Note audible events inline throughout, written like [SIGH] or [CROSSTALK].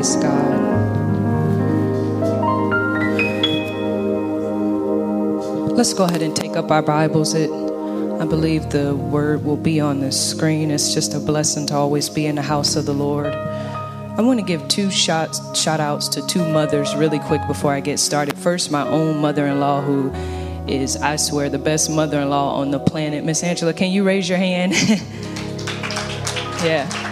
God. Let's go ahead and take up our Bibles. It, I believe the word will be on the screen. It's just a blessing to always be in the house of the Lord. I want to give two shots, shout outs to two mothers really quick before I get started. First, my own mother in law, who is, I swear, the best mother in law on the planet. Miss Angela, can you raise your hand? [LAUGHS] yeah.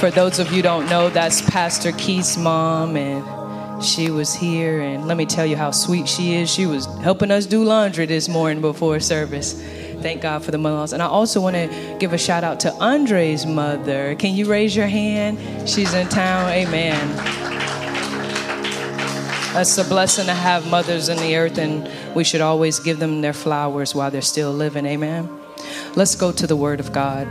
For those of you don't know, that's Pastor Keith's mom, and she was here. And let me tell you how sweet she is. She was helping us do laundry this morning before service. Thank God for the mothers. And I also want to give a shout out to Andre's mother. Can you raise your hand? She's in town. Amen. It's a blessing to have mothers in the earth, and we should always give them their flowers while they're still living. Amen. Let's go to the Word of God.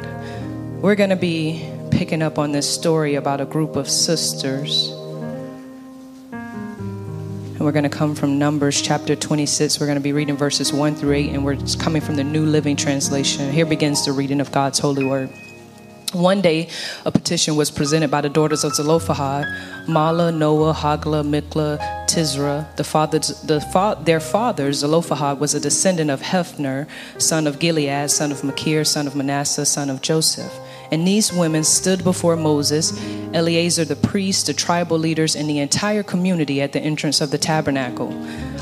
We're going to be picking up on this story about a group of sisters. And we're going to come from Numbers chapter 26. We're going to be reading verses 1 through 8, and we're coming from the New Living Translation. Here begins the reading of God's holy word. One day, a petition was presented by the daughters of Zelophehad, Mahlah, Noah, Hoglah, Milcah, Tirzah. The fathers, the fa- their father, Zelophehad, was a descendant of Hepher, son of Gilead, son of Machir, son of Manasseh, son of Joseph. And these women stood before Moses, Eleazar the priest, the tribal leaders, and the entire community at the entrance of the tabernacle.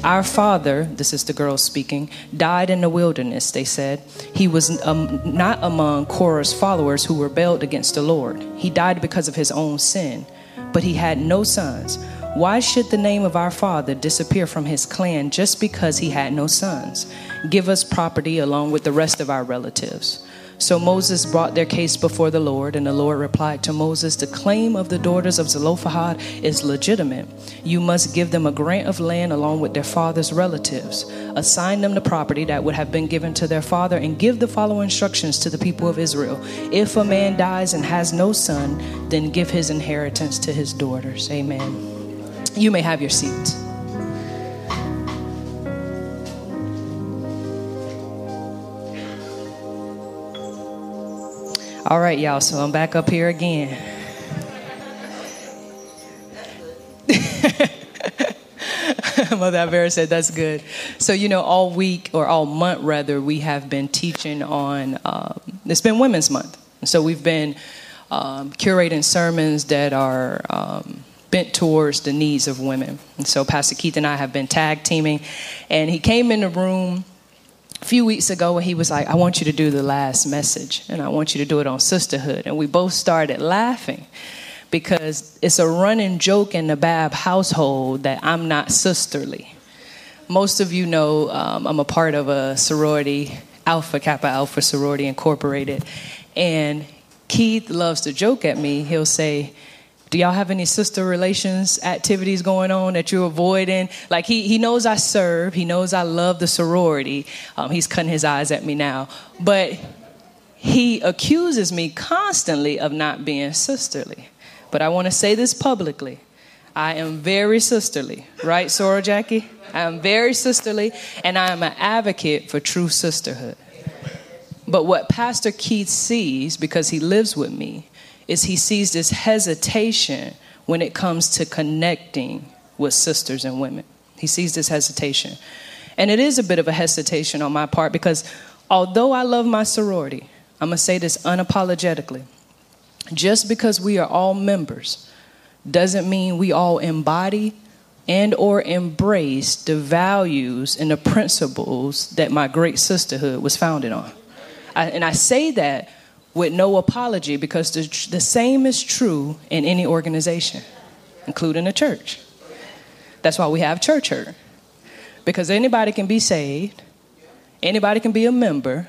Our father, this is the girl speaking, died in the wilderness, they said. He was um, not among Korah's followers who rebelled against the Lord. He died because of his own sin, but he had no sons. Why should the name of our father disappear from his clan just because he had no sons? Give us property along with the rest of our relatives. So Moses brought their case before the Lord, and the Lord replied to Moses, The claim of the daughters of Zelophehad is legitimate. You must give them a grant of land along with their father's relatives. Assign them the property that would have been given to their father, and give the following instructions to the people of Israel. If a man dies and has no son, then give his inheritance to his daughters. Amen. You may have your seats. All right, y'all, so I'm back up here again. [LAUGHS] Mother Avera said that's good. So, you know, all week or all month rather, we have been teaching on, um, it's been Women's Month. So we've been um, curating sermons that are um, bent towards the needs of women. And so Pastor Keith and I have been tag teaming, and he came in the room a few weeks ago and he was like, I want you to do the last message and I want you to do it on sisterhood. And we both started laughing because it's a running joke in the Babb household that I'm not sisterly. Most of you know um, I'm a part of a sorority, Alpha Kappa Alpha Sorority Incorporated. And Keith loves to joke at me. He'll say, do y'all have any sister relations activities going on that you're avoiding? Like he he knows I serve, he knows I love the sorority. Um, he's cutting his eyes at me now, but he accuses me constantly of not being sisterly. But I want to say this publicly. I am very sisterly, right, Soror Jackie? I am very sisterly, and I am an advocate for true sisterhood. But what Pastor Keith sees, because he lives with me, is he sees this hesitation when it comes to connecting with sisters and women. He sees this hesitation. And it is a bit of a hesitation on my part because although I love my sorority, I'm going to say this unapologetically. Just because we are all members doesn't mean we all embody and or embrace the values and the principles that my great sisterhood was founded on. I, and I say that with no apology because the, the same is true in any organization, including a church. That's why we have church hurt. Because anybody can be saved, anybody can be a member,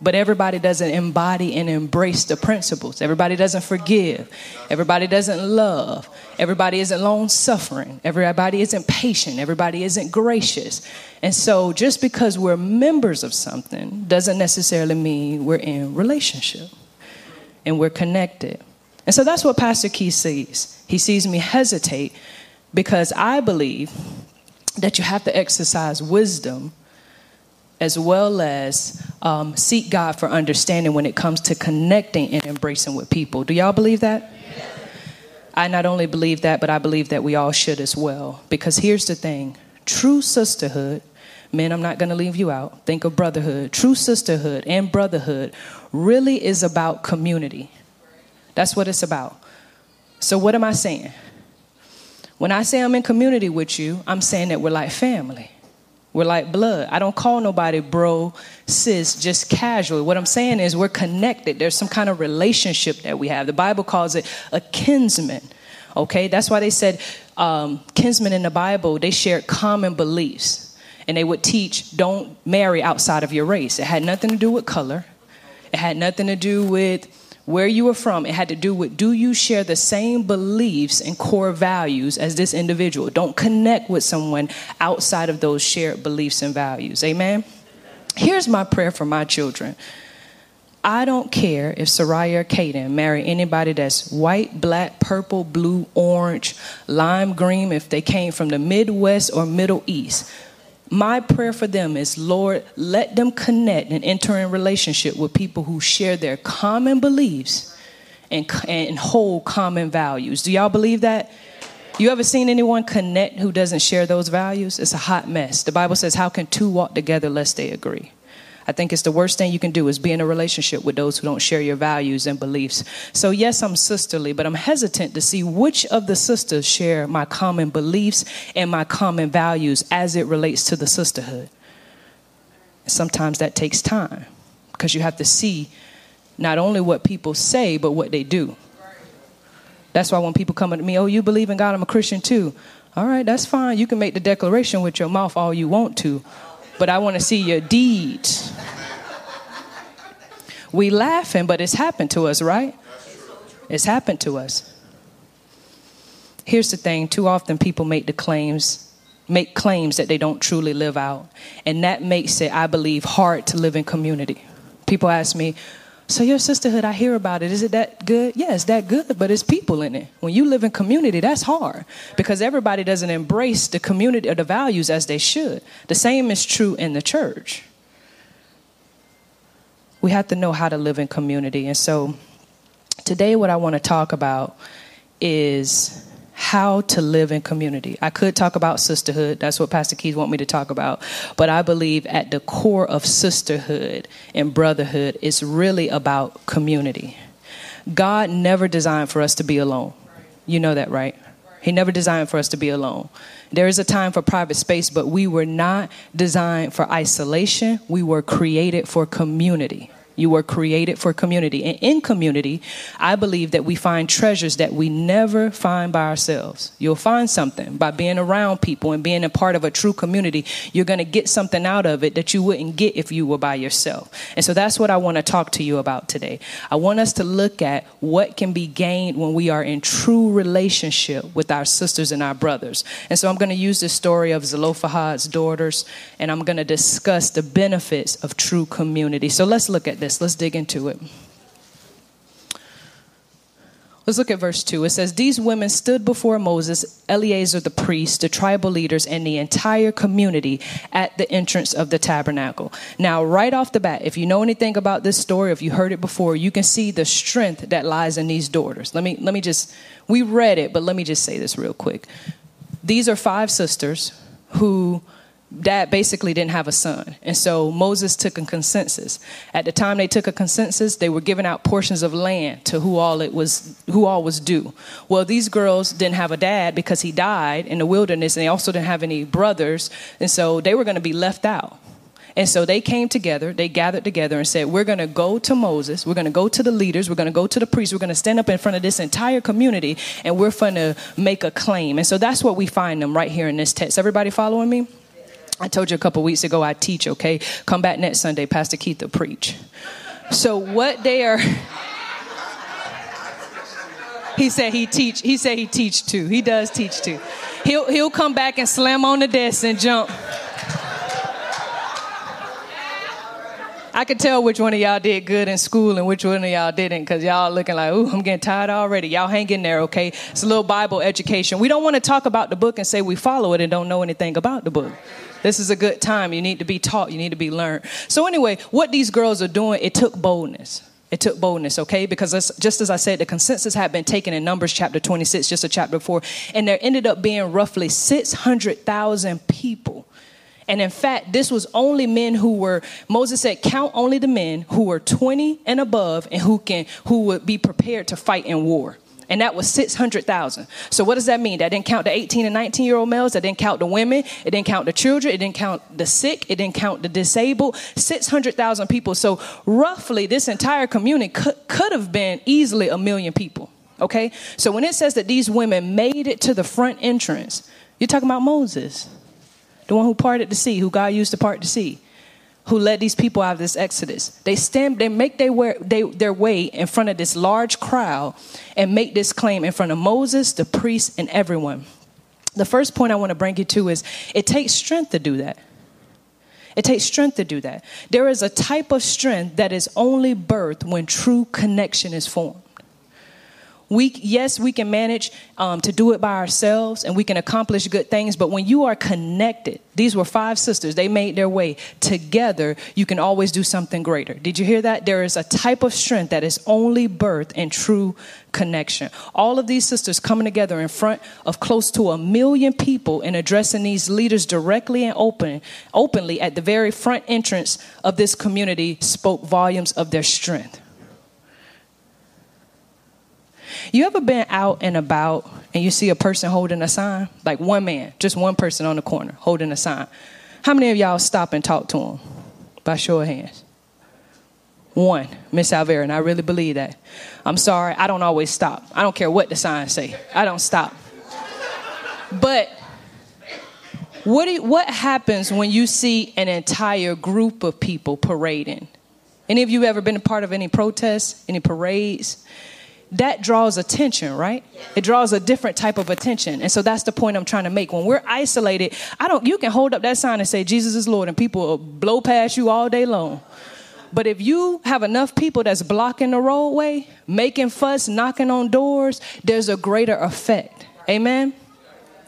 but everybody doesn't embody and embrace the principles. Everybody doesn't forgive. Everybody doesn't love. Everybody isn't long suffering. Everybody isn't patient. Everybody isn't gracious. And so just because we're members of something doesn't necessarily mean we're in relationship and we're connected. And so that's what Pastor Key sees. He sees me hesitate because I believe that you have to exercise wisdom as well as um, seek God for understanding when it comes to connecting and embracing with people. Do y'all believe that? I not only believe that, but I believe that we all should as well. Because here's the thing true sisterhood, men, I'm not going to leave you out. Think of brotherhood. True sisterhood and brotherhood really is about community. That's what it's about. So, what am I saying? When I say I'm in community with you, I'm saying that we're like family. We're like blood. I don't call nobody bro, sis, just casually. What I'm saying is we're connected. There's some kind of relationship that we have. The Bible calls it a kinsman. Okay, that's why they said um, kinsmen in the Bible, they shared common beliefs. And they would teach don't marry outside of your race. It had nothing to do with color, it had nothing to do with where you were from, it had to do with do you share the same beliefs and core values as this individual? Don't connect with someone outside of those shared beliefs and values. Amen? Here's my prayer for my children. I don't care if Soraya or Kaden marry anybody that's white, black, purple, blue, orange, lime green, if they came from the Midwest or Middle East my prayer for them is lord let them connect and enter in relationship with people who share their common beliefs and, and hold common values. Do y'all believe that? You ever seen anyone connect who doesn't share those values? It's a hot mess. The bible says how can two walk together lest they agree I think it's the worst thing you can do is be in a relationship with those who don't share your values and beliefs. So yes, I'm sisterly, but I'm hesitant to see which of the sisters share my common beliefs and my common values as it relates to the sisterhood. Sometimes that takes time because you have to see not only what people say, but what they do. That's why when people come to me, oh, you believe in God, I'm a Christian too. All right, that's fine. You can make the declaration with your mouth all you want to but I want to see your deeds. We laughing, but it's happened to us, right? It's happened to us. Here's the thing, too often people make the claims make claims that they don't truly live out, and that makes it I believe hard to live in community. People ask me, so your sisterhood, I hear about it. Is it that good? Yeah, it's that good, but it's people in it. When you live in community, that's hard because everybody doesn't embrace the community or the values as they should. The same is true in the church. We have to know how to live in community. And so today what I want to talk about is how to live in community. I could talk about sisterhood. That's what Pastor Keys want me to talk about. But I believe at the core of sisterhood and brotherhood is really about community. God never designed for us to be alone. You know that, right? He never designed for us to be alone. There is a time for private space, but we were not designed for isolation. We were created for community. You were created for community. And in community, I believe that we find treasures that we never find by ourselves. You'll find something by being around people and being a part of a true community. You're going to get something out of it that you wouldn't get if you were by yourself. And so that's what I want to talk to you about today. I want us to look at what can be gained when we are in true relationship with our sisters and our brothers. And so I'm going to use the story of Zelophehad's daughters and I'm going to discuss the benefits of true community. So let's look at this. Let's dig into it. Let's look at verse 2. It says, These women stood before Moses, Eleazar the priest, the tribal leaders, and the entire community at the entrance of the tabernacle. Now, right off the bat, if you know anything about this story, if you heard it before, you can see the strength that lies in these daughters. Let me, let me just, we read it, but let me just say this real quick. These are five sisters who dad basically didn't have a son. And so Moses took a consensus. At the time they took a consensus, they were giving out portions of land to who all it was who all was due. Well, these girls didn't have a dad because he died in the wilderness and they also didn't have any brothers, and so they were going to be left out. And so they came together, they gathered together and said, We're going to go to Moses, we're going to go to the leaders, we're going to go to the priests, we're going to stand up in front of this entire community, and we're going to make a claim. And so that's what we find them right here in this text. Everybody following me? I told you a couple weeks ago I teach, okay? Come back next Sunday, Pastor Keith will preach. So what they are [LAUGHS] He said he teach he said he teach too. He does teach too. He'll he'll come back and slam on the desk and jump. I could tell which one of y'all did good in school and which one of y'all didn't because y'all looking like, ooh, I'm getting tired already. Y'all hang in there, okay? It's a little Bible education. We don't want to talk about the book and say we follow it and don't know anything about the book. This is a good time. You need to be taught, you need to be learned. So, anyway, what these girls are doing, it took boldness. It took boldness, okay? Because just as I said, the consensus had been taken in Numbers chapter 26, just a chapter before, and there ended up being roughly 600,000 people and in fact, this was only men who were, Moses said, count only the men who were 20 and above and who can who would be prepared to fight in war. And that was 600,000. So what does that mean? That didn't count the 18 and 19 year old males. That didn't count the women. It didn't count the children. It didn't count the sick. It didn't count the disabled. 600,000 people. So roughly this entire community could, could have been easily a million people. Okay? So when it says that these women made it to the front entrance, you're talking about Moses the one who parted the sea, who God used to part the sea, who led these people out of this exodus. They stand, they make their way, they, their way in front of this large crowd and make this claim in front of Moses, the priests, and everyone. The first point I want to bring you to is it takes strength to do that. It takes strength to do that. There is a type of strength that is only birthed when true connection is formed. We, yes, we can manage um, to do it by ourselves and we can accomplish good things, but when you are connected, these were five sisters, they made their way together, you can always do something greater. Did you hear that? There is a type of strength that is only birthed in true connection. All of these sisters coming together in front of close to a million people and addressing these leaders directly and open, openly at the very front entrance of this community spoke volumes of their strength. You ever been out and about and you see a person holding a sign? Like one man, just one person on the corner holding a sign. How many of y'all stop and talk to him? By show of hands. One, Miss Alvera, and I really believe that. I'm sorry, I don't always stop. I don't care what the signs say. I don't stop. But what, you, what happens when you see an entire group of people parading? Any of you ever been a part of any protests, any parades? That draws attention, right? It draws a different type of attention. And so that's the point I'm trying to make. When we're isolated, I don't you can hold up that sign and say Jesus is Lord and people blow past you all day long. But if you have enough people that's blocking the roadway, making fuss, knocking on doors, there's a greater effect. Amen.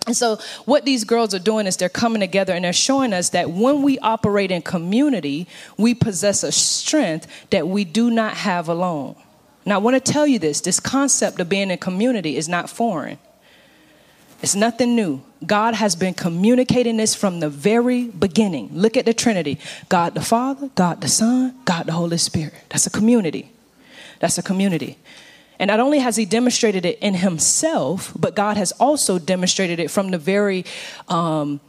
And so, what these girls are doing is they're coming together and they're showing us that when we operate in community, we possess a strength that we do not have alone. Now, I want to tell you this this concept of being in community is not foreign, it's nothing new. God has been communicating this from the very beginning. Look at the Trinity God the Father, God the Son, God the Holy Spirit. That's a community. That's a community. And not only has he demonstrated it in himself, but God has also demonstrated it from the very um,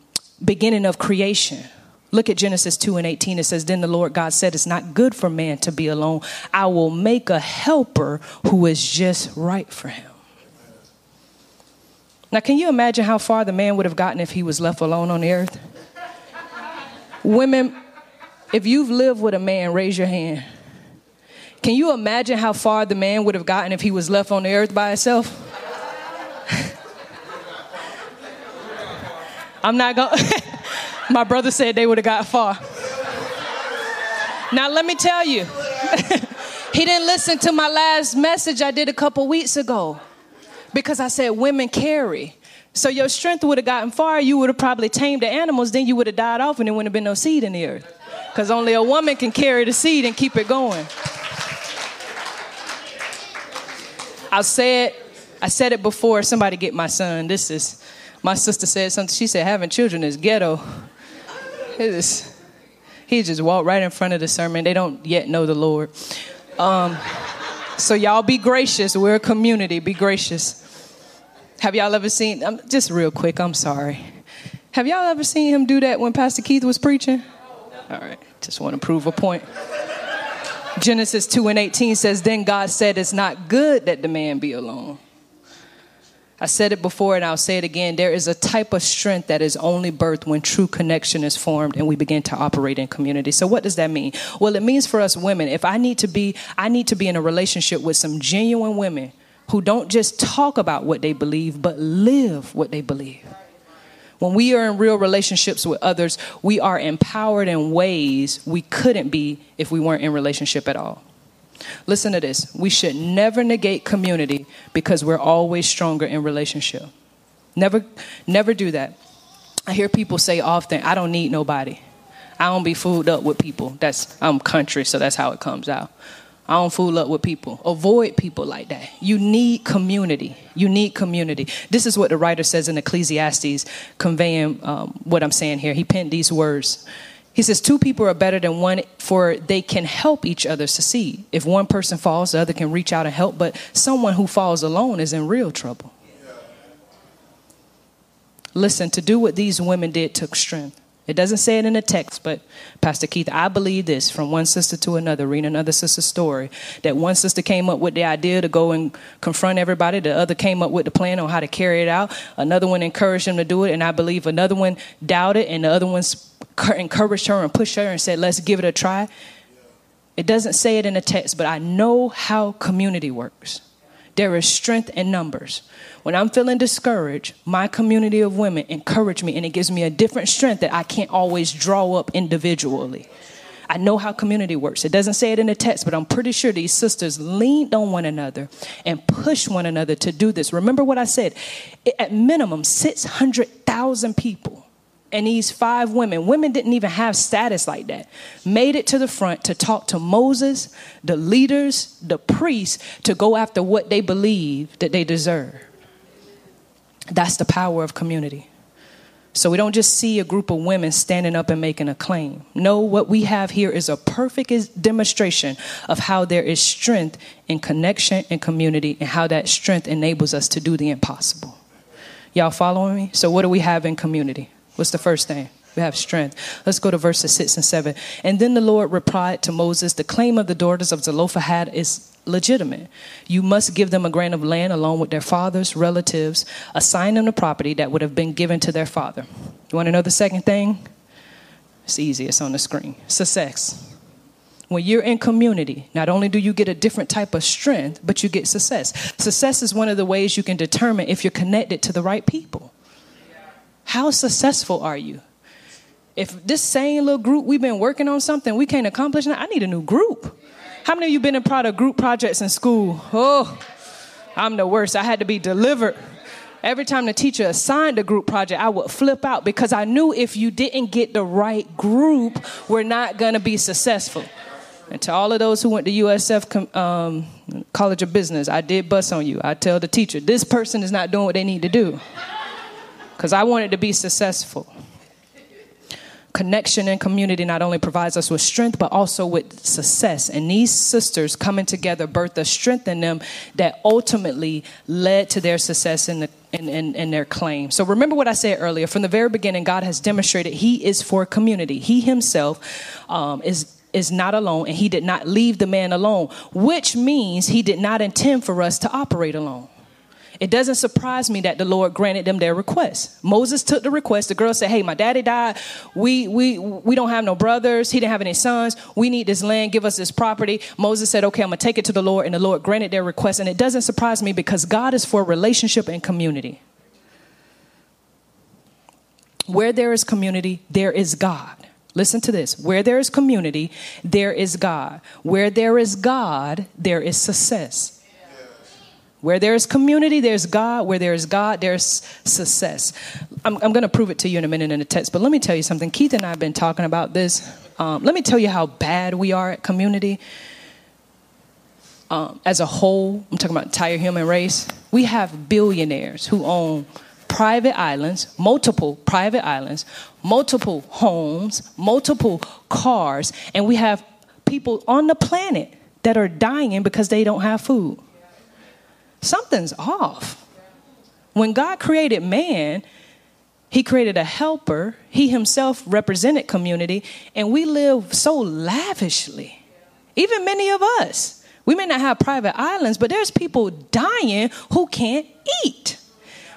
beginning of creation. Look at Genesis 2 and 18. It says, Then the Lord God said, It's not good for man to be alone. I will make a helper who is just right for him. Now, can you imagine how far the man would have gotten if he was left alone on the earth? Women, if you've lived with a man, raise your hand. Can you imagine how far the man would have gotten if he was left on the earth by himself? [LAUGHS] I'm not going. [LAUGHS] My brother said they would have got far. Now, let me tell you, [LAUGHS] he didn't listen to my last message I did a couple weeks ago because I said women carry. So your strength would have gotten far. You would have probably tamed the animals, then you would have died off, and there wouldn't have been no seed in the earth. Because only a woman can carry the seed and keep it going. I said, I said it before. Somebody get my son. This is my sister said something. She said having children is ghetto. Just, he just walked right in front of the sermon. They don't yet know the Lord. Um, so y'all be gracious. We're a community. Be gracious. Have y'all ever seen? Um, just real quick. I'm sorry. Have y'all ever seen him do that when Pastor Keith was preaching? All right. Just want to prove a point. Genesis 2 and 18 says, Then God said, It's not good that the man be alone. I said it before and I'll say it again. There is a type of strength that is only birthed when true connection is formed and we begin to operate in community. So what does that mean? Well, it means for us women, if I need to be I need to be in a relationship with some genuine women who don't just talk about what they believe but live what they believe. When we are in real relationships with others, we are empowered in ways we couldn't be if we weren't in relationship at all. Listen to this. We should never negate community because we're always stronger in relationship. Never never do that. I hear people say often, I don't need nobody. I don't be fooled up with people. That's I'm country, so that's how it comes out. I don't fool up with people. Avoid people like that. You need community. You need community. This is what the writer says in Ecclesiastes, conveying um, what I'm saying here. He penned these words. He says, Two people are better than one, for they can help each other succeed. If one person falls, the other can reach out and help, but someone who falls alone is in real trouble. Listen, to do what these women did took strength. It doesn't say it in the text, but Pastor Keith, I believe this from one sister to another, reading another sister's story, that one sister came up with the idea to go and confront everybody, the other came up with the plan on how to carry it out, another one encouraged them to do it, and I believe another one doubted, and the other one encouraged her and pushed her and said, let's give it a try. It doesn't say it in the text, but I know how community works. There is strength in numbers. When I'm feeling discouraged, my community of women encourage me and it gives me a different strength that I can't always draw up individually. I know how community works. It doesn't say it in the text, but I'm pretty sure these sisters leaned on one another and pushed one another to do this. Remember what I said? At minimum, 600,000 people and these five women, women didn't even have status like that, made it to the front to talk to Moses, the leaders, the priests, to go after what they believe that they deserve. That's the power of community. So we don't just see a group of women standing up and making a claim. No, what we have here is a perfect demonstration of how there is strength in connection and community and how that strength enables us to do the impossible. Y'all following me? So, what do we have in community? What's the first thing? We have strength. Let's go to verses 6 and 7. And then the Lord replied to Moses, The claim of the daughters of Zelophehad is legitimate. You must give them a grant of land along with their fathers, relatives, assign them the property that would have been given to their father. You want to know the second thing? It's easy, it's on the screen. Success. When you're in community, not only do you get a different type of strength, but you get success. Success is one of the ways you can determine if you're connected to the right people. How successful are you? If this same little group we've been working on something, we can't accomplish I need a new group. How many of you been in part of group projects in school? Oh, I'm the worst. I had to be delivered. Every time the teacher assigned a group project, I would flip out because I knew if you didn't get the right group, we're not going to be successful. And to all of those who went to USF um, College of Business, I did bust on you. I tell the teacher, this person is not doing what they need to do because I wanted to be successful. Connection and community not only provides us with strength, but also with success. And these sisters coming together birthed a strength in them that ultimately led to their success in, the, in, in, in their claim. So remember what I said earlier. From the very beginning, God has demonstrated He is for community. He Himself um, is is not alone and he did not leave the man alone, which means he did not intend for us to operate alone. It doesn't surprise me that the Lord granted them their request. Moses took the request. The girl said, "Hey, my daddy died. We we we don't have no brothers. He didn't have any sons. We need this land. Give us this property." Moses said, "Okay, I'm gonna take it to the Lord," and the Lord granted their request. And it doesn't surprise me because God is for relationship and community. Where there is community, there is God. Listen to this. Where there is community, there is God. Where there is God, there is success. Where there is community, there's God. Where there is God, there's success. I'm, I'm going to prove it to you in a minute in the text, but let me tell you something. Keith and I have been talking about this. Um, let me tell you how bad we are at community. Um, as a whole, I'm talking about entire human race. We have billionaires who own private islands, multiple private islands, multiple homes, multiple cars, and we have people on the planet that are dying because they don't have food something's off. When God created man, he created a helper. He himself represented community, and we live so lavishly. Even many of us. We may not have private islands, but there's people dying who can't eat.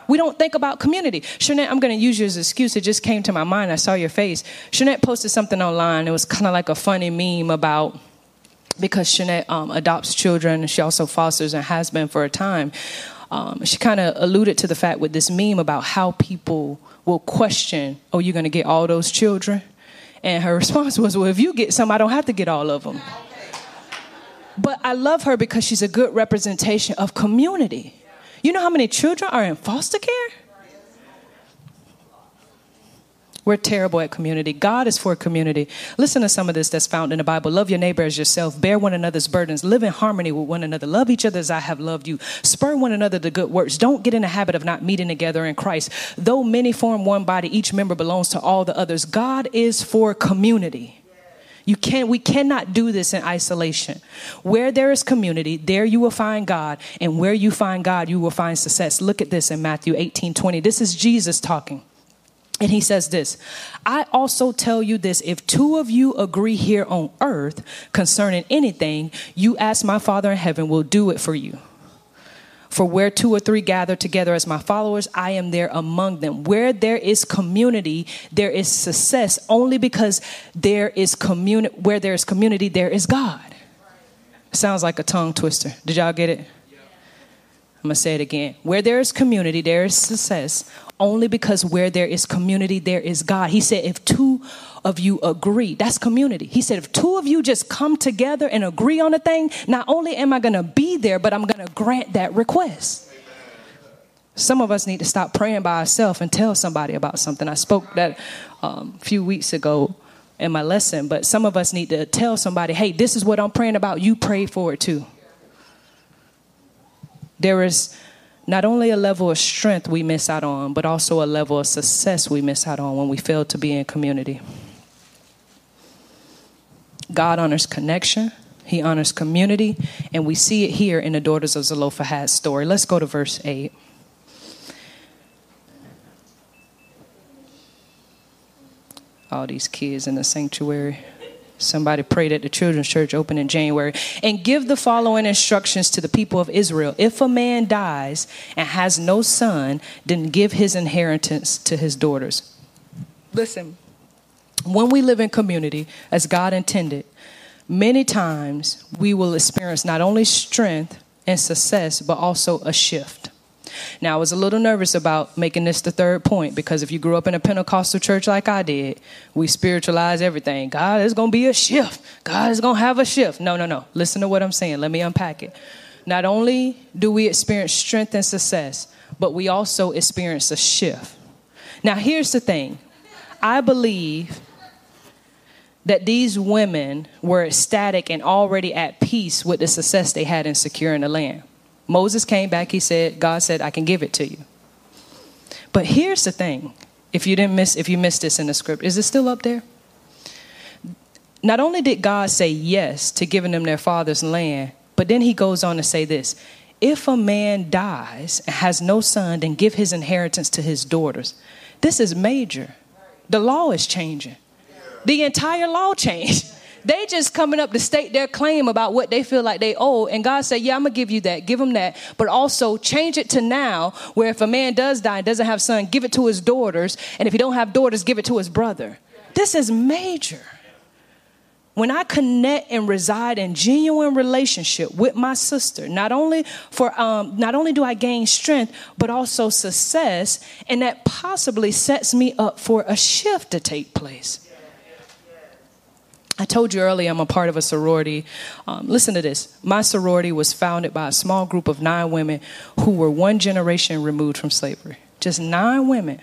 We don't think about community. Shanette, I'm going to use you as an excuse. It just came to my mind. I saw your face. Shanette posted something online. It was kind of like a funny meme about because Shanette um, adopts children. She also fosters and has been for a time. Um, she kind of alluded to the fact with this meme about how people will question, "Oh, you're going to get all those children?" And her [LAUGHS] response was, "Well, if you get some, I don't have to get all of them." But I love her because she's a good representation of community. You know how many children are in foster care? We're terrible at community. God is for community. Listen to some of this that's found in the Bible. Love your neighbor as yourself. Bear one another's burdens. Live in harmony with one another. Love each other as I have loved you. Spur one another to good works. Don't get in the habit of not meeting together in Christ. Though many form one body, each member belongs to all the others. God is for community. You can we cannot do this in isolation. Where there is community, there you will find God, and where you find God, you will find success. Look at this in Matthew 18, 20. This is Jesus talking. And he says this I also tell you this if two of you agree here on earth concerning anything, you ask my Father in heaven will do it for you. For where two or three gather together as my followers, I am there among them. Where there is community, there is success only because there is community. Where there is community, there is God. Sounds like a tongue twister. Did y'all get it? I'm going to say it again. Where there is community, there is success only because where there is community, there is God. He said, if two of you agree, that's community. He said, if two of you just come together and agree on a thing, not only am I going to be there, but I'm going to grant that request. Some of us need to stop praying by ourselves and tell somebody about something. I spoke that um, a few weeks ago in my lesson, but some of us need to tell somebody, hey, this is what I'm praying about. You pray for it too. There is not only a level of strength we miss out on, but also a level of success we miss out on when we fail to be in community. God honors connection, He honors community, and we see it here in the Daughters of Zelophehad story. Let's go to verse 8. All these kids in the sanctuary. Somebody prayed at the children's church open in January. And give the following instructions to the people of Israel. If a man dies and has no son, then give his inheritance to his daughters. Listen, when we live in community as God intended, many times we will experience not only strength and success, but also a shift. Now, I was a little nervous about making this the third point because if you grew up in a Pentecostal church like I did, we spiritualize everything. God is going to be a shift. God is going to have a shift. No, no, no. Listen to what I'm saying. Let me unpack it. Not only do we experience strength and success, but we also experience a shift. Now, here's the thing I believe that these women were ecstatic and already at peace with the success they had in securing the land. Moses came back, he said, God said, I can give it to you. But here's the thing. If you didn't miss if you missed this in the script, is it still up there? Not only did God say yes to giving them their father's land, but then he goes on to say this if a man dies and has no son, then give his inheritance to his daughters. This is major. The law is changing. The entire law changed. They just coming up to state their claim about what they feel like they owe. And God said, Yeah, I'm gonna give you that. Give them that. But also change it to now, where if a man does die and doesn't have son, give it to his daughters. And if he don't have daughters, give it to his brother. This is major. When I connect and reside in genuine relationship with my sister, not only for um, not only do I gain strength, but also success, and that possibly sets me up for a shift to take place. I told you earlier I'm a part of a sorority. Um, listen to this. My sorority was founded by a small group of nine women who were one generation removed from slavery. Just nine women.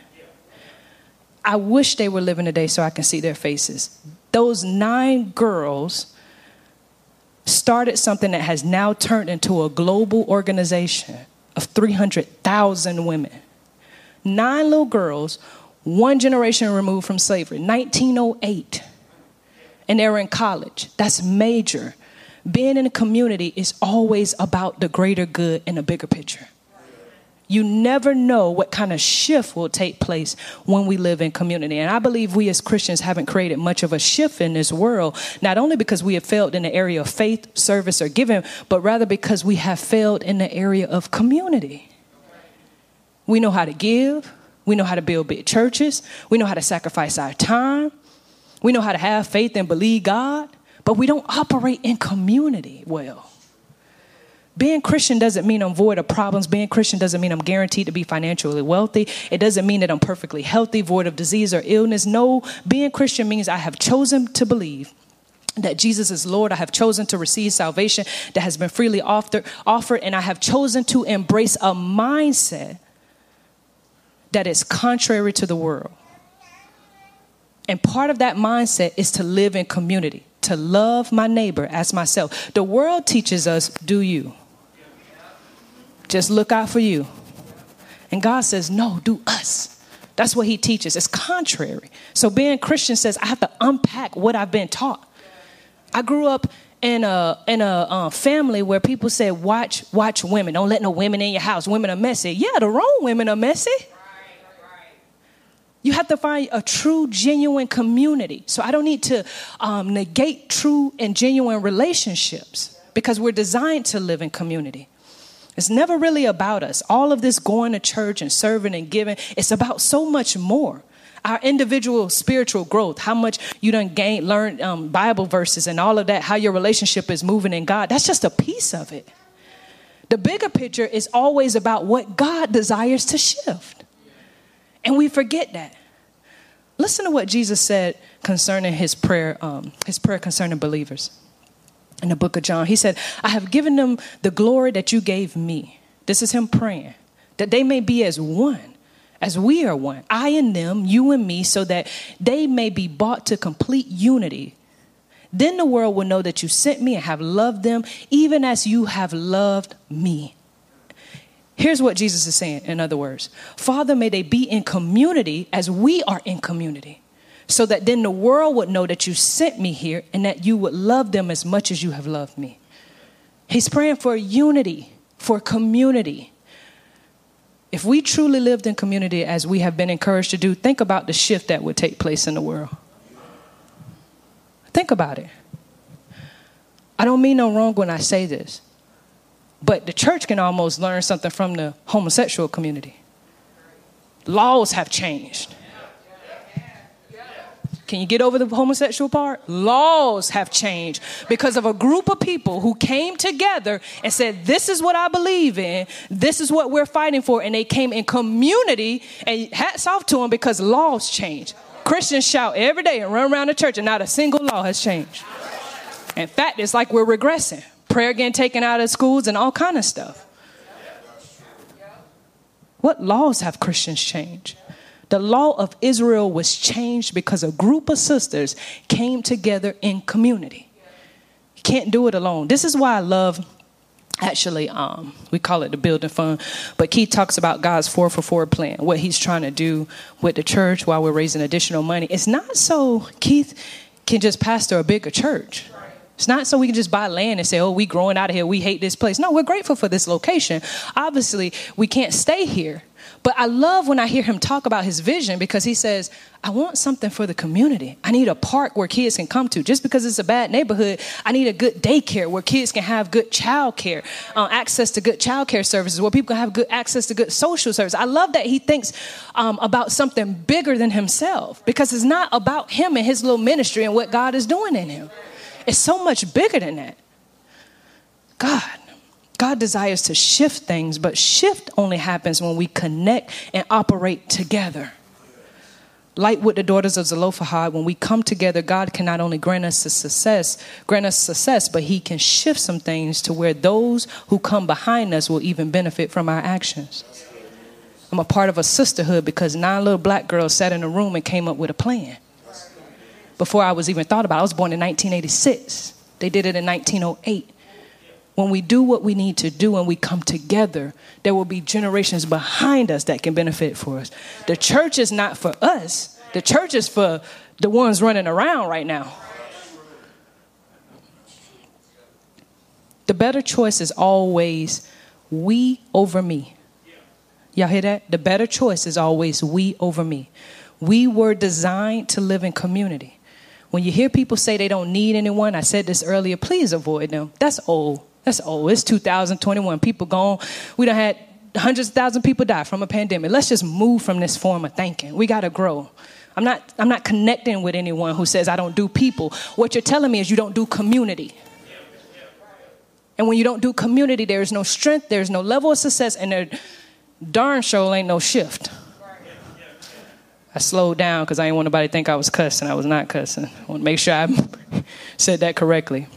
I wish they were living today so I can see their faces. Those nine girls started something that has now turned into a global organization of 300,000 women. Nine little girls, one generation removed from slavery, 1908 and they're in college. That's major. Being in a community is always about the greater good and the bigger picture. You never know what kind of shift will take place when we live in community. And I believe we as Christians haven't created much of a shift in this world, not only because we have failed in the area of faith, service, or giving, but rather because we have failed in the area of community. We know how to give. We know how to build big churches. We know how to sacrifice our time. We know how to have faith and believe God, but we don't operate in community well. Being Christian doesn't mean I'm void of problems. Being Christian doesn't mean I'm guaranteed to be financially wealthy. It doesn't mean that I'm perfectly healthy, void of disease or illness. No, being Christian means I have chosen to believe that Jesus is Lord. I have chosen to receive salvation that has been freely offered, offered, and I have chosen to embrace a mindset that is contrary to the world. And part of that mindset is to live in community, to love my neighbor as myself. The world teaches us, do you. Just look out for you. And God says, no, do us. That's what He teaches. It's contrary. So being Christian says, I have to unpack what I've been taught. I grew up in a in a uh, family where people said, "Watch, watch women. Don't let no women in your house. Women are messy." Yeah, the wrong women are messy. You have to find a true, genuine community. So I don't need to um, negate true and genuine relationships because we're designed to live in community. It's never really about us. All of this going to church and serving and giving, it's about so much more. Our individual spiritual growth, how much you done gain, learn um, Bible verses and all of that, how your relationship is moving in God. That's just a piece of it. The bigger picture is always about what God desires to shift. And we forget that. Listen to what Jesus said concerning his prayer, um, his prayer concerning believers. In the book of John, he said, I have given them the glory that you gave me. This is him praying, that they may be as one, as we are one. I and them, you and me, so that they may be brought to complete unity. Then the world will know that you sent me and have loved them, even as you have loved me. Here's what Jesus is saying, in other words Father, may they be in community as we are in community, so that then the world would know that you sent me here and that you would love them as much as you have loved me. He's praying for unity, for community. If we truly lived in community as we have been encouraged to do, think about the shift that would take place in the world. Think about it. I don't mean no wrong when I say this. But the church can almost learn something from the homosexual community. Laws have changed. Can you get over the homosexual part? Laws have changed because of a group of people who came together and said, This is what I believe in. This is what we're fighting for. And they came in community, and hats off to them because laws change. Christians shout every day and run around the church, and not a single law has changed. In fact, it's like we're regressing prayer getting taken out of schools and all kind of stuff. What laws have Christians changed? The law of Israel was changed because a group of sisters came together in community. You can't do it alone. This is why I love actually um, we call it the building fund but keith talks about god's four for four plan what he's trying to do with the church while we're raising additional money it's not so keith can just pastor a bigger church it's not so we can just buy land and say, oh, we growing out of here. We hate this place. No, we're grateful for this location. Obviously, we can't stay here. But I love when I hear him talk about his vision because he says, I want something for the community. I need a park where kids can come to. Just because it's a bad neighborhood, I need a good daycare where kids can have good child care, uh, access to good child care services, where people can have good access to good social service. I love that he thinks um, about something bigger than himself because it's not about him and his little ministry and what God is doing in him. It's so much bigger than that. God, God desires to shift things, but shift only happens when we connect and operate together. Like with the daughters of Zelophehad, when we come together, God can not only grant us success, grant us success, but He can shift some things to where those who come behind us will even benefit from our actions. I'm a part of a sisterhood because nine little black girls sat in a room and came up with a plan before I was even thought about. I was born in 1986. They did it in 1908. When we do what we need to do and we come together, there will be generations behind us that can benefit for us. The church is not for us. The church is for the ones running around right now. The better choice is always we over me. Y'all hear that? The better choice is always we over me. We were designed to live in community. When you hear people say they don't need anyone, I said this earlier, please avoid them. That's old. That's old. It's 2021. People gone. We don't had hundreds of thousands of people die from a pandemic. Let's just move from this form of thinking. We got to grow. I'm not, I'm not connecting with anyone who says I don't do people. What you're telling me is you don't do community. And when you don't do community, there is no strength, there's no level of success, and there darn sure ain't no shift. I slowed down because I didn't want nobody to think I was cussing. I was not cussing. I want to make sure I [LAUGHS] said that correctly.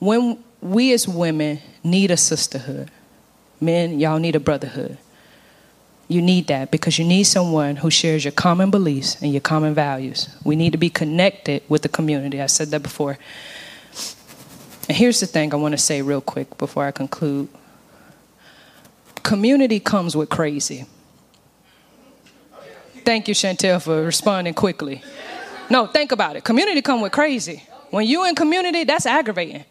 When we as women need a sisterhood, men, y'all need a brotherhood. You need that because you need someone who shares your common beliefs and your common values. We need to be connected with the community. I said that before. And here's the thing I want to say real quick before I conclude community comes with crazy. Thank you, Chantel, for responding quickly. No, think about it. Community come with crazy. When you in community, that's aggravating.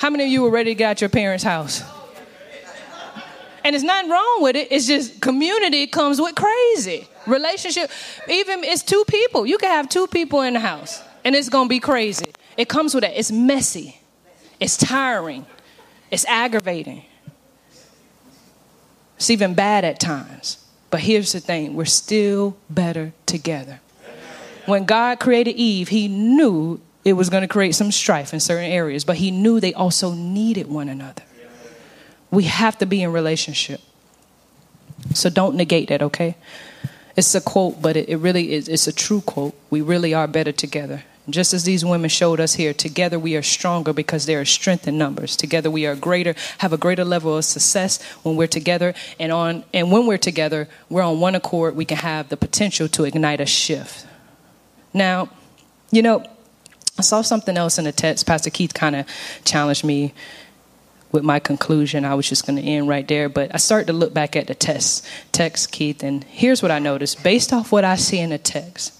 How many of you were ready to get out your parents' house? And it's nothing wrong with it. It's just community comes with crazy. Relationship, even it's two people. You can have two people in the house and it's gonna be crazy. It comes with that. It's messy. It's tiring. It's aggravating. It's even bad at times. But here's the thing we're still better together. When God created Eve, He knew it was going to create some strife in certain areas, but He knew they also needed one another. We have to be in relationship. So don't negate that, okay? It's a quote, but it, it really is it's a true quote. We really are better together. Just as these women showed us here, together we are stronger because there is strength in numbers. Together we are greater, have a greater level of success when we're together. And on and when we're together, we're on one accord, we can have the potential to ignite a shift. Now, you know, I saw something else in the text. Pastor Keith kind of challenged me with my conclusion. I was just going to end right there, but I started to look back at the text, text, Keith, and here's what I noticed. Based off what I see in the text,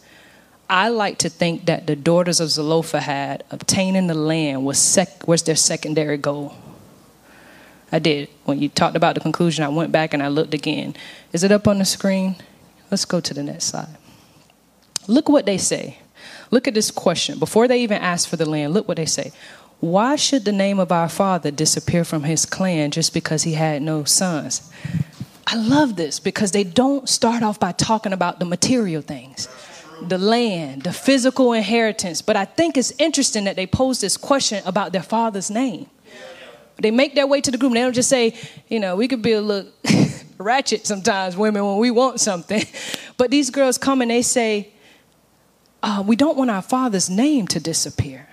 I like to think that the daughters of Zelophehad obtaining the land was sec- was their secondary goal. I did. When you talked about the conclusion, I went back and I looked again. Is it up on the screen? Let's go to the next slide. Look what they say. Look at this question. Before they even ask for the land, look what they say. Why should the name of our father disappear from his clan just because he had no sons? I love this because they don't start off by talking about the material things, the land, the physical inheritance. But I think it's interesting that they pose this question about their father's name. They make their way to the group. They don't just say, you know, we could be a little [LAUGHS] ratchet sometimes, women, when we want something. [LAUGHS] But these girls come and they say, uh, we don't want our father's name to disappear.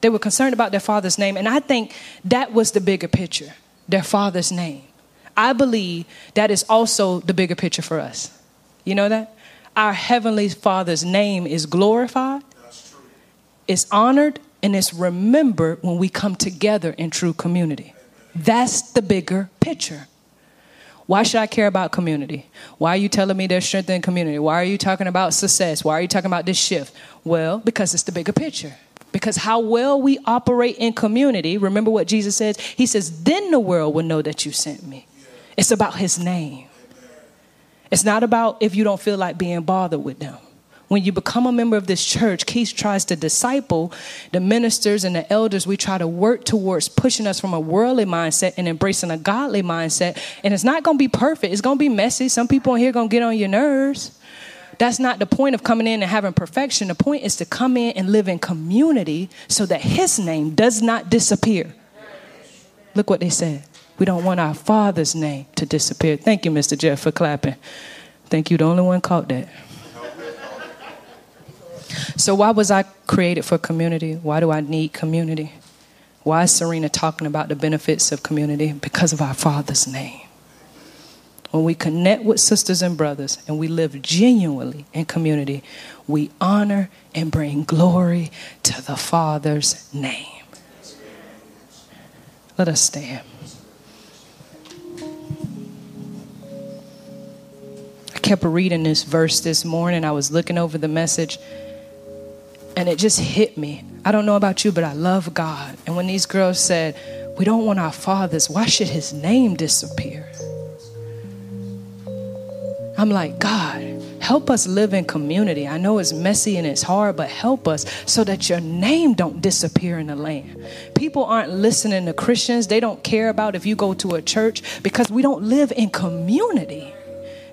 They were concerned about their father's name. And I think that was the bigger picture their father's name. I believe that is also the bigger picture for us. You know that? Our Heavenly Father's name is glorified, it's honored, and it's remembered when we come together in true community. That's the bigger picture. Why should I care about community? Why are you telling me there's strength in community? Why are you talking about success? Why are you talking about this shift? Well, because it's the bigger picture. Because how well we operate in community, remember what Jesus says? He says, then the world will know that you sent me. It's about his name. It's not about if you don't feel like being bothered with them. When you become a member of this church, Keith tries to disciple the ministers and the elders. We try to work towards pushing us from a worldly mindset and embracing a godly mindset. And it's not going to be perfect, it's going to be messy. Some people in here going to get on your nerves. That's not the point of coming in and having perfection. The point is to come in and live in community so that his name does not disappear. Look what they said. We don't want our Father's name to disappear. Thank you, Mr. Jeff, for clapping. Thank you. The only one caught that. So, why was I created for community? Why do I need community? Why is Sarina talking about the benefits of community? Because of our Father's name when we connect with sisters and brothers and we live genuinely in community, we honor and bring glory to the Father's name. Let us stand. Kept reading this verse this morning. I was looking over the message and it just hit me. I don't know about you, but I love God. And when these girls said, We don't want our fathers, why should his name disappear? I'm like, God, Help us live in community. I know it's messy and it's hard, but help us so that your name don't disappear in the land. People aren't listening to Christians. They don't care about if you go to a church because we don't live in community.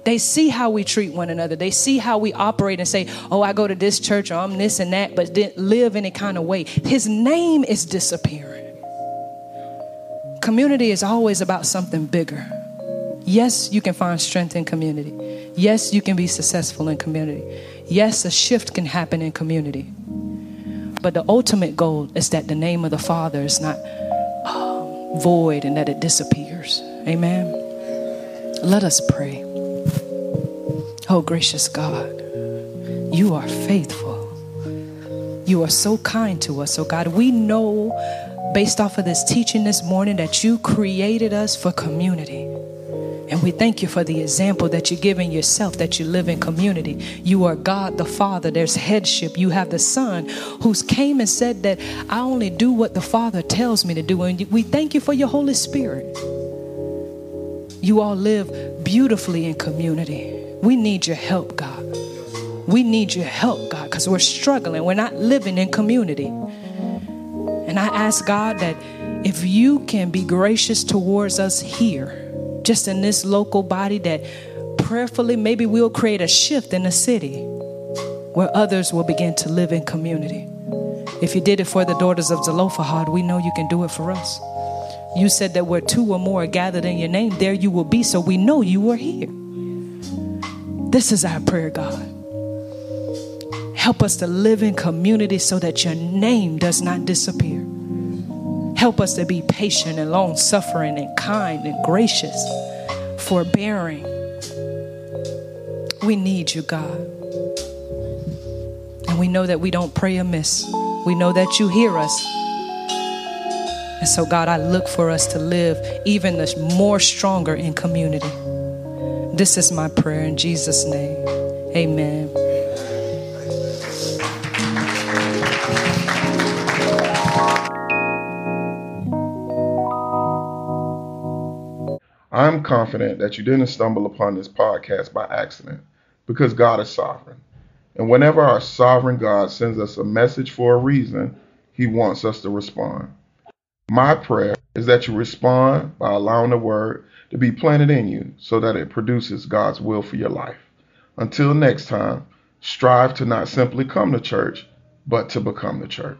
They see how we treat one another. They see how we operate and say, oh, I go to this church or I'm this and that, but didn't live any kind of way. His name is disappearing. Community is always about something bigger. Yes, you can find strength in community. Yes, you can be successful in community. Yes, a shift can happen in community. But the ultimate goal is that the name of the Father is not uh, void and that it disappears. Amen. Let us pray. Oh, gracious God, you are faithful. You are so kind to us. Oh, God, we know based off of this teaching this morning that you created us for community. And we thank you for the example that you're giving yourself, that you live in community. You are God the Father, there's headship. You have the Son who's came and said that I only do what the Father tells me to do. And we thank you for your Holy Spirit. You all live beautifully in community. We need your help, God. We need your help, God, because we're struggling. We're not living in community. And I ask God that if you can be gracious towards us here, just in this local body, that prayerfully maybe we'll create a shift in the city where others will begin to live in community. If you did it for the daughters of Zelophehad, we know you can do it for us. You said that where two or more are gathered in your name, there you will be. So we know you are here. This is our prayer, God. Help us to live in community so that your name does not disappear. Help us to be patient and long suffering and kind and gracious, forbearing. We need you, God. And we know that we don't pray amiss. We know that you hear us. And so, God, I look for us to live even more stronger in community. This is my prayer in Jesus' name. Amen. I'm confident that you didn't stumble upon this podcast by accident because God is sovereign. And whenever our sovereign God sends us a message for a reason, he wants us to respond. My prayer is that you respond by allowing the word to be planted in you so that it produces God's will for your life. Until next time, strive to not simply come to church, but to become the church.